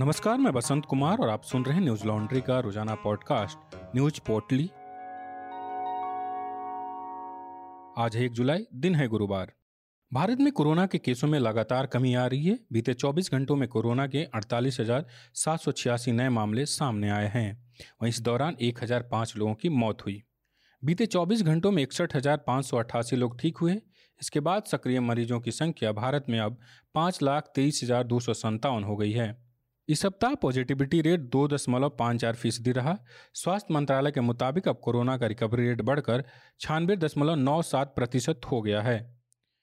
नमस्कार, मैं बसंत कुमार और आप सुन रहे हैं न्यूज़ लॉन्ड्री का रोज़ाना पॉडकास्ट, न्यूज़ पोर्टली। आज है एक जुलाई, दिन है गुरुवार। भारत में कोरोना के केसों में लगातार कमी आ रही है। बीते 24 घंटों में कोरोना के अड़तालीस नए मामले सामने आए हैं। वहीं इस दौरान 1005 लोगों की मौत हुई। बीते 24 घंटों में इकसठ लोग ठीक हुए। इसके बाद सक्रिय मरीजों की संख्या भारत में अब पाँच लाख तेईस हो गई है। इस सप्ताह पॉजिटिविटी रेट दो दशमलव पाँच चार फ़ीसदी रहा। स्वास्थ्य मंत्रालय के मुताबिक अब कोरोना का रिकवरी रेट बढ़कर छियानवे दशमलव नौ सात प्रतिशत हो गया है।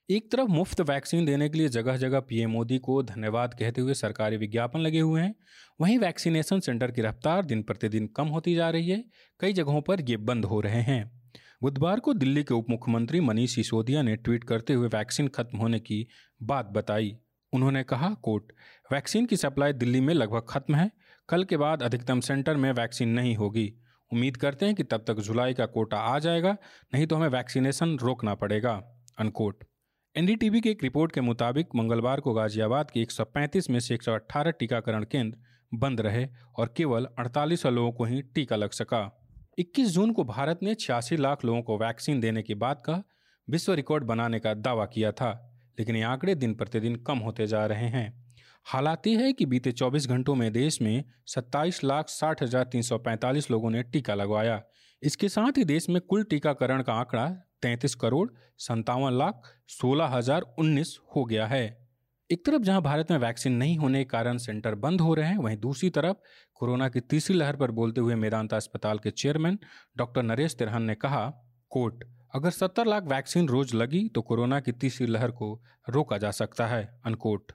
एक तरफ़ मुफ़्त वैक्सीन देने के लिए जगह जगह पीएम मोदी को धन्यवाद कहते हुए सरकारी विज्ञापन लगे हुए हैं। वहीं वैक्सीनेशन सेंटर की रफ्तार दिन प्रतिदिन कम होती जा रही है। कई जगहों पर ये बंद हो रहे हैं। बुधवार को दिल्ली के उप मुख्यमंत्री मनीष सिसोदिया ने ट्वीट करते हुए वैक्सीन खत्म होने की बात बताई। उन्होंने कहा कोट वैक्सीन की सप्लाई दिल्ली में लगभग खत्म है। कल के बाद अधिकतम सेंटर में वैक्सीन नहीं होगी। उम्मीद करते हैं कि तब तक जुलाई का कोटा आ जाएगा, नहीं तो हमें वैक्सीनेशन रोकना पड़ेगा अनकोट एनडीटीवी की एक रिपोर्ट के मुताबिक मंगलवार को गाजियाबाद के 135 में से 118 टीकाकरण केंद्र बंद रहे और केवल 48 लोगों को ही टीका लग सका। 21 जून को भारत ने छियासी लाख लोगों को वैक्सीन देने के बाद का विश्व रिकॉर्ड बनाने का दावा किया था, लेकिन ये आंकड़े दिन प्रतिदिन कम होते जा रहे हैं। हालात ये है कि बीते 24 घंटों में देश में सत्ताईस लाख साठ हज़ार तीन सौ पैंतालीस लोगों ने टीका लगवाया। इसके साथ ही देश में कुल टीकाकरण का आंकड़ा तैंतीस करोड़ संतावन लाख सोलह हज़ार उन्नीस हो गया है। एक तरफ़ जहाँ भारत में वैक्सीन नहीं होने के कारण सेंटर बंद हो रहे हैं, वहीं दूसरी तरफ़ कोरोना की तीसरी लहर पर बोलते हुए मेदांता अस्पताल के चेयरमैन डॉक्टर नरेश तिरहन ने कहा, कोर्ट, अगर सत्तर लाख वैक्सीन रोज लगी तो कोरोना की तीसरी लहर को रोका जा सकता है अनकोट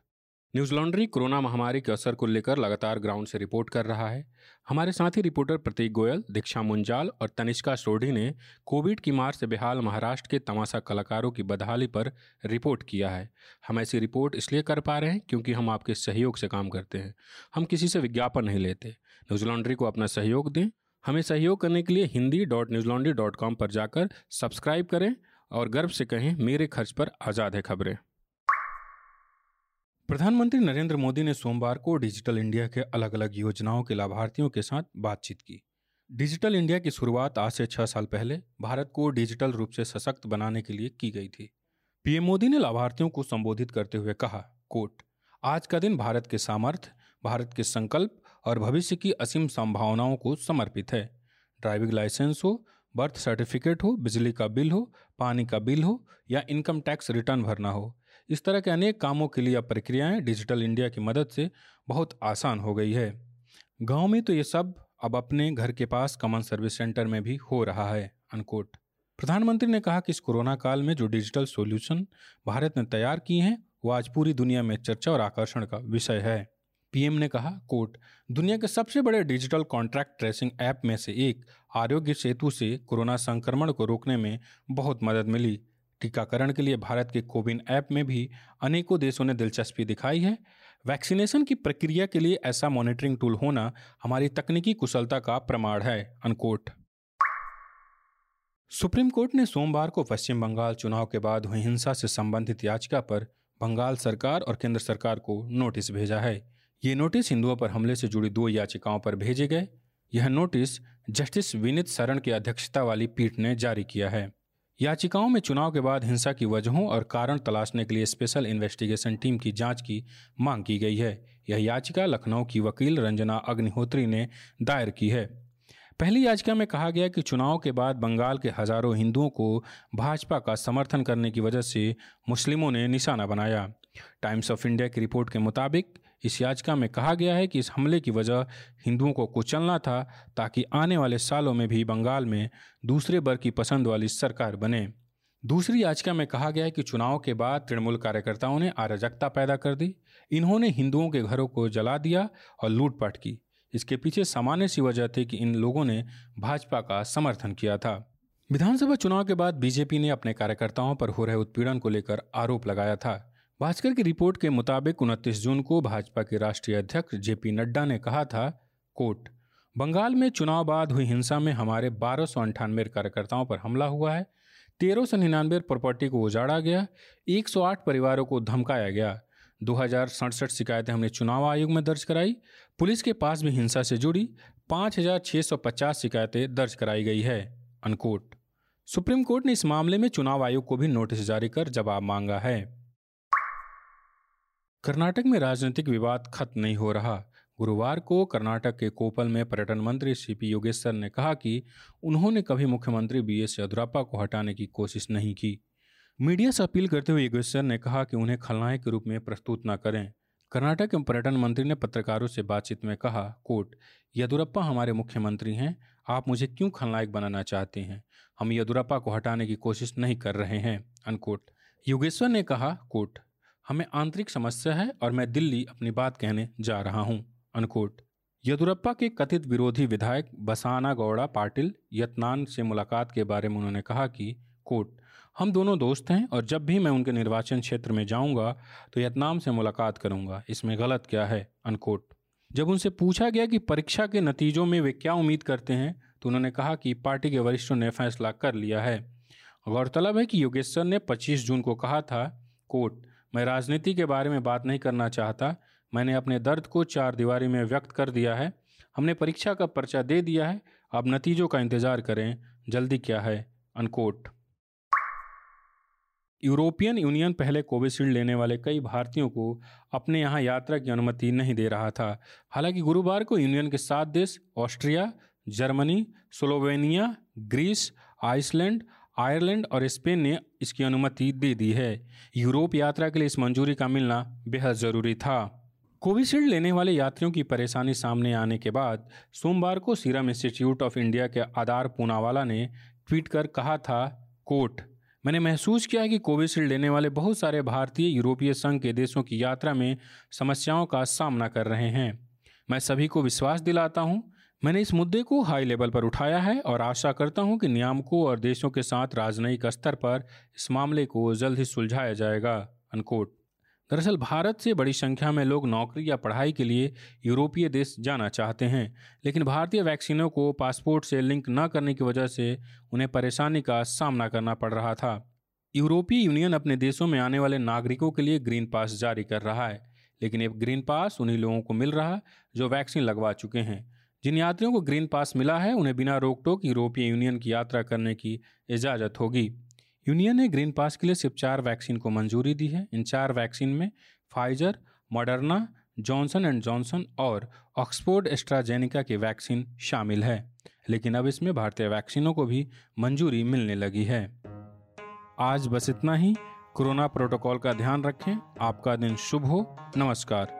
न्यूज़ लॉन्ड्री कोरोना महामारी के असर को लेकर लगातार ग्राउंड से रिपोर्ट कर रहा है। हमारे साथी रिपोर्टर प्रतीक गोयल, दीक्षा मुंजाल और तनिष्का सोढ़ी ने कोविड की मार से बेहाल महाराष्ट्र के तमाशा कलाकारों की बदहाली पर रिपोर्ट किया है। हम ऐसी रिपोर्ट इसलिए कर पा रहे हैं क्योंकि हम आपके सहयोग से काम करते हैं। हम किसी से विज्ञापन नहीं लेते। न्यूज़ लॉन्ड्री को अपना सहयोग दें। हमें सहयोग करने के लिए Hindi dot Newslaundry dot com पर जाकर सब्सक्राइब करें और गर्व से कहें, मेरे खर्च पर आज़ाद है खबरें। प्रधानमंत्री नरेंद्र मोदी ने सोमवार को डिजिटल इंडिया के अलग अलग योजनाओं के लाभार्थियों के साथ बातचीत की। डिजिटल इंडिया की शुरुआत आज से छह साल पहले भारत को डिजिटल रूप से सशक्त बनाने के लिए की गई थी। पीएम मोदी ने लाभार्थियों को संबोधित करते हुए कहा, कोट, आज का दिन भारत के सामर्थ्य भारत के संकल्प और भविष्य की असीम संभावनाओं को समर्पित है। ड्राइविंग लाइसेंस हो, बर्थ सर्टिफिकेट हो, बिजली का बिल हो, पानी का बिल हो या इनकम टैक्स रिटर्न भरना हो इस तरह के अनेक कामों के लिए अब प्रक्रियाएँ डिजिटल इंडिया की मदद से बहुत आसान हो गई है। गाँव में तो ये सब अब अपने घर के पास कॉमन सर्विस सेंटर में भी हो रहा है, अनकोट। प्रधानमंत्री ने कहा कि इस कोरोना काल में जो डिजिटल सॉल्यूशन भारत ने तैयार किए हैं, वो आज पूरी दुनिया में चर्चा और आकर्षण का विषय है। पीएम ने कहा कोर्ट दुनिया के सबसे बड़े डिजिटल कॉन्ट्रैक्ट ट्रेसिंग ऐप में से एक आरोग्य सेतु से कोरोना संक्रमण को रोकने में बहुत मदद मिली। टीकाकरण के लिए भारत के कोविन ऐप में भी अनेकों देशों ने दिलचस्पी दिखाई है। वैक्सीनेशन की प्रक्रिया के लिए ऐसा मॉनिटरिंग टूल होना हमारी तकनीकी कुशलता का प्रमाण है, अनकोट। सुप्रीम कोर्ट ने सोमवार को पश्चिम बंगाल चुनाव के बाद हुई हिंसा से संबंधित याचिका पर बंगाल सरकार और केंद्र सरकार को नोटिस भेजा है। ये नोटिस हिंदुओं पर हमले से जुड़ी दो याचिकाओं पर भेजे गए। यह नोटिस जस्टिस विनीत शरण की अध्यक्षता वाली पीठ ने जारी किया है। याचिकाओं में चुनाव के बाद हिंसा की वजहों और कारण तलाशने के लिए स्पेशल इन्वेस्टिगेशन टीम की जाँच की मांग की गई है। यह याचिका लखनऊ की वकील रंजना अग्निहोत्री ने दायर की है। पहली याचिका में कहा गया कि चुनाव के बाद बंगाल के हज़ारों हिंदुओं को भाजपा का समर्थन करने की वजह से मुस्लिमों ने निशाना बनाया। टाइम्स ऑफ़ इंडिया की रिपोर्ट के मुताबिक इस याचिका में कहा गया है कि इस हमले की वजह हिंदुओं को कुचलना था ताकि आने वाले सालों में भी बंगाल में दूसरे वर्ग की पसंद वाली सरकार बने। दूसरी याचिका में कहा गया है कि चुनाव के बाद तृणमूल कार्यकर्ताओं ने अराजकता पैदा कर दी। इन्होंने हिंदुओं के घरों को जला दिया और लूटपाट की। इसके पीछे सामान्य सी वजह थी कि इन लोगों ने भाजपा का समर्थन किया था। विधानसभा चुनाव के बाद बीजेपी ने अपने कार्यकर्ताओं पर हो रहे उत्पीड़न को लेकर आरोप लगाया था। भास्कर की रिपोर्ट के मुताबिक उनतीस जून को भाजपा के राष्ट्रीय अध्यक्ष जेपी नड्डा ने कहा था कोट बंगाल में चुनाव बाद हुई हिंसा में हमारे बारह सौ अंठानवे कार्यकर्ताओं पर हमला हुआ है तेरह सौ निन्यानवे प्रॉपर्टी को उजाड़ा गया 108 परिवारों को धमकाया गया दो हज़ार सड़सठ शिकायतें हमने चुनाव आयोग में दर्ज कराई पुलिस के पास भी हिंसा से जुड़ी 5,650 शिकायतें दर्ज कराई गई है अनकोट सुप्रीम कोर्ट ने इस मामले में चुनाव आयोग को भी नोटिस जारी कर जवाब मांगा है। कर्नाटक में राजनीतिक विवाद खत्म नहीं हो रहा। गुरुवार को कर्नाटक के कोपल में पर्यटन मंत्री सीपी योगेश्वर ने कहा कि उन्होंने कभी मुख्यमंत्री बी एस येदुरप्पा को हटाने की कोशिश नहीं की। मीडिया से अपील करते हुए योगेश्वर ने कहा कि उन्हें खलनायक के रूप में प्रस्तुत न करें। कर्नाटक के पर्यटन मंत्री ने पत्रकारों से बातचीत में कहा कोट येदुरप्पा हमारे मुख्यमंत्री हैं, आप मुझे क्यों खलनायक बनाना चाहते हैं? हम येदुरप्पा को हटाने की कोशिश नहीं कर रहे हैं अनकोट योगेश्वर ने कहा कोट हमें आंतरिक समस्या है और मैं दिल्ली अपनी बात कहने जा रहा हूँ, अनकोट। येदुरप्पा के कथित विरोधी विधायक बसाना गौड़ा पाटिल यत्नान से मुलाकात के बारे में उन्होंने कहा कि, कोट, हम दोनों दोस्त हैं और जब भी मैं उनके निर्वाचन क्षेत्र में जाऊँगा तो यतनाम से मुलाकात करूँगा। इसमें गलत क्या है? अनकोट। जब उनसे पूछा गया कि परीक्षा के नतीजों में वे क्या उम्मीद करते हैं तो उन्होंने कहा कि पार्टी के वरिष्ठों ने फैसला कर लिया है। गौरतलब है कि योगेश्वर ने 25 जून को कहा था, कोट मैं राजनीति के बारे में बात नहीं करना चाहता। मैंने अपने दर्द को चार दीवारी में व्यक्त कर दिया है। हमने परीक्षा का पर्चा दे दिया है। अब नतीजों का इंतज़ार करें। जल्दी क्या है? अनकोट। यूरोपियन यूनियन पहले कोविशील्ड लेने वाले कई भारतीयों को अपने यहाँ यात्रा की अनुमति नहीं दे रहा था। हालाँकि गुरुवार को यूनियन के सात देश, Austria, Germany, Slovenia, Greece, Iceland Ireland और स्पेन ने इसकी अनुमति दे दी है। यूरोप यात्रा के लिए इस मंजूरी का मिलना बेहद ज़रूरी था। कोविशील्ड लेने वाले यात्रियों की परेशानी सामने आने के बाद सोमवार को सीरम इंस्टीट्यूट ऑफ़ इंडिया के आधार पूनावाला ने ट्वीट कर कहा था, कोट, मैंने महसूस किया कि कोविशील्ड लेने वाले बहुत सारे भारतीय, यूरोपीय संघ के देशों की यात्रा में समस्याओं का सामना कर रहे हैं। मैं सभी को विश्वास दिलाता हूँ मैंने इस मुद्दे को हाई लेवल पर उठाया है और आशा करता हूँ कि नियामकों और देशों के साथ राजनयिक स्तर पर इस मामले को जल्द ही सुलझाया जाएगा अनकोट दरअसल भारत से बड़ी संख्या में लोग नौकरी या पढ़ाई के लिए यूरोपीय देश जाना चाहते हैं, लेकिन भारतीय वैक्सीनों को पासपोर्ट से लिंक न करने की वजह से उन्हें परेशानी का सामना करना पड़ रहा था। यूरोपीय यूनियन अपने देशों में आने वाले नागरिकों के लिए ग्रीन पास जारी कर रहा है, लेकिन ये ग्रीन पास उन्हीं लोगों को मिल रहा जो वैक्सीन लगवा चुके हैं। जिन यात्रियों को ग्रीन पास मिला है, उन्हें बिना रोक टोक यूरोपीय यूनियन की यात्रा करने की इजाज़त होगी। यूनियन ने ग्रीन पास के लिए सिर्फ़ चार वैक्सीन को मंजूरी दी है। इन चार वैक्सीन में Pfizer Moderna Johnson and Johnson और ऑक्सफोर्ड एस्ट्राजेनिका की वैक्सीन शामिल है। लेकिन अब इसमें भारतीय वैक्सीनों को भी मंजूरी मिलने लगी है। आज बस इतना ही। कोरोना प्रोटोकॉल का ध्यान रखें। आपका दिन शुभ हो। नमस्कार।